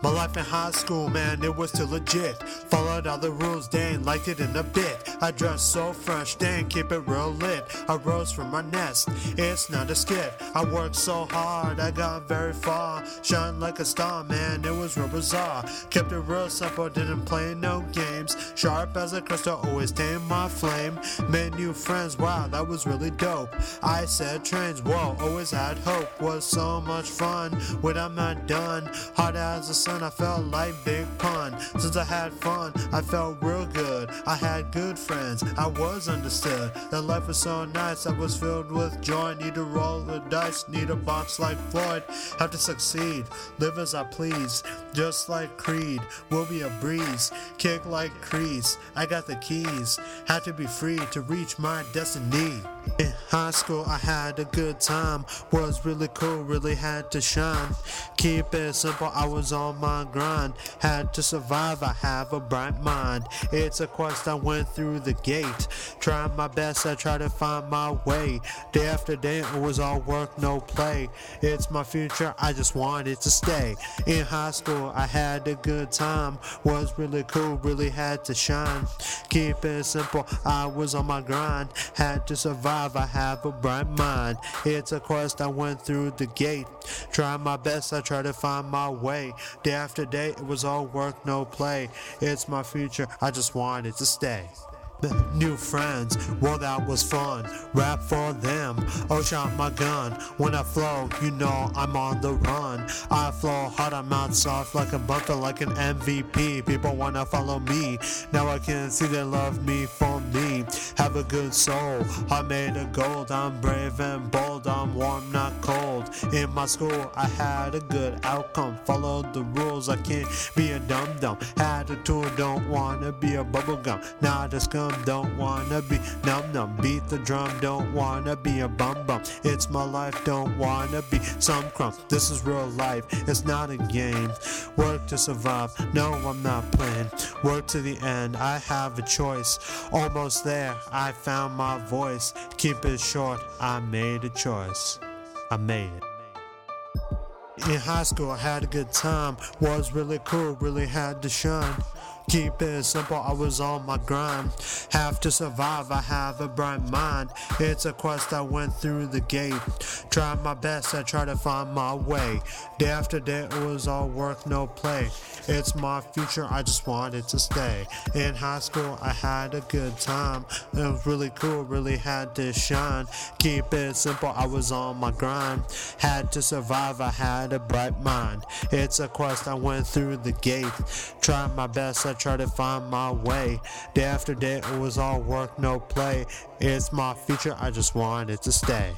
My life in high school, man, it was too legit. Followed all the rules, ain't liked it in a bit. I dressed so fresh, ain't keep it real lit. I rose from my nest, it's not a skit. I worked so hard, I got very far. Shine like a star, man, it was real bizarre. Kept it real simple, didn't play no games. Sharp as a crystal, always tame my flame. Made new friends, wow, that was really dope. I said trains, whoa, always had hope. Was so much fun when I'm not done. Hard as a I felt like Big Pun. Since I had fun, I felt real good. I had good friends, I was understood. That life was so nice, I was filled with joy. Need to roll the dice, need a box like Floyd. Have to succeed, live as I please. Just like Creed, will be a breeze. Kick like Crease, I got the keys. Had to be free to reach my destiny. In high school, I had a good time. Was really cool, really had to shine. Keep it simple, I was on my grind. Had to survive, I have a bright mind. It's a quest I went through the gate. Trying my best, I try to find my way. Day after day, it was all work, no play. It's my future, I just wanted to stay. In high school, I had a good time. Was really cool, really had to shine. Keep it simple, I was on my grind. Had to survive, I have a bright mind. It's a quest I went through the gate. Trying my best, I try to find my way. Day after day, it was all work, no play. It's my future, I just wanted to stay. New friends, well that was fun. Rap for them, oh shot my gun. When I flow, you know I'm on the run. I flow hard, I'm out soft like a bumper, like an MVP. People wanna follow me. Now I can see they love me for me. Have a good soul, I made of gold. I'm brave and bold, I'm warm, not cold. In my school, I had a good outcome. Followed the rules, I can't be a dum dum. Had a tool, don't wanna be a bubblegum. Not a scum don't wanna be num num. Beat the drum, don't wanna be a bum bum. It's my life, don't wanna be some crumb. This is real life, it's not a game. Work to survive, no, I'm not playing. Work to the end, I have a choice. Almost there, found my voice. Keep it short, I made a choice. I made it. In high school, I had a good time. Was really cool, really had to shine. Keep it simple, I was on my grind. Have to survive, I have a bright mind. It's a quest I went through the gate. Tried my best, I tried to find my way. Day after day, it was all work, no play. It's my future, I just wanted to stay. In high school, I had a good time. It was really cool, really had to shine. Keep it simple, I was on my grind. Had to survive, I had a bright mind. It's a quest I went through the gate. Tried my best, I tried to find my way. Day after day, it was all work, no play. It's my future, I just wanted to stay.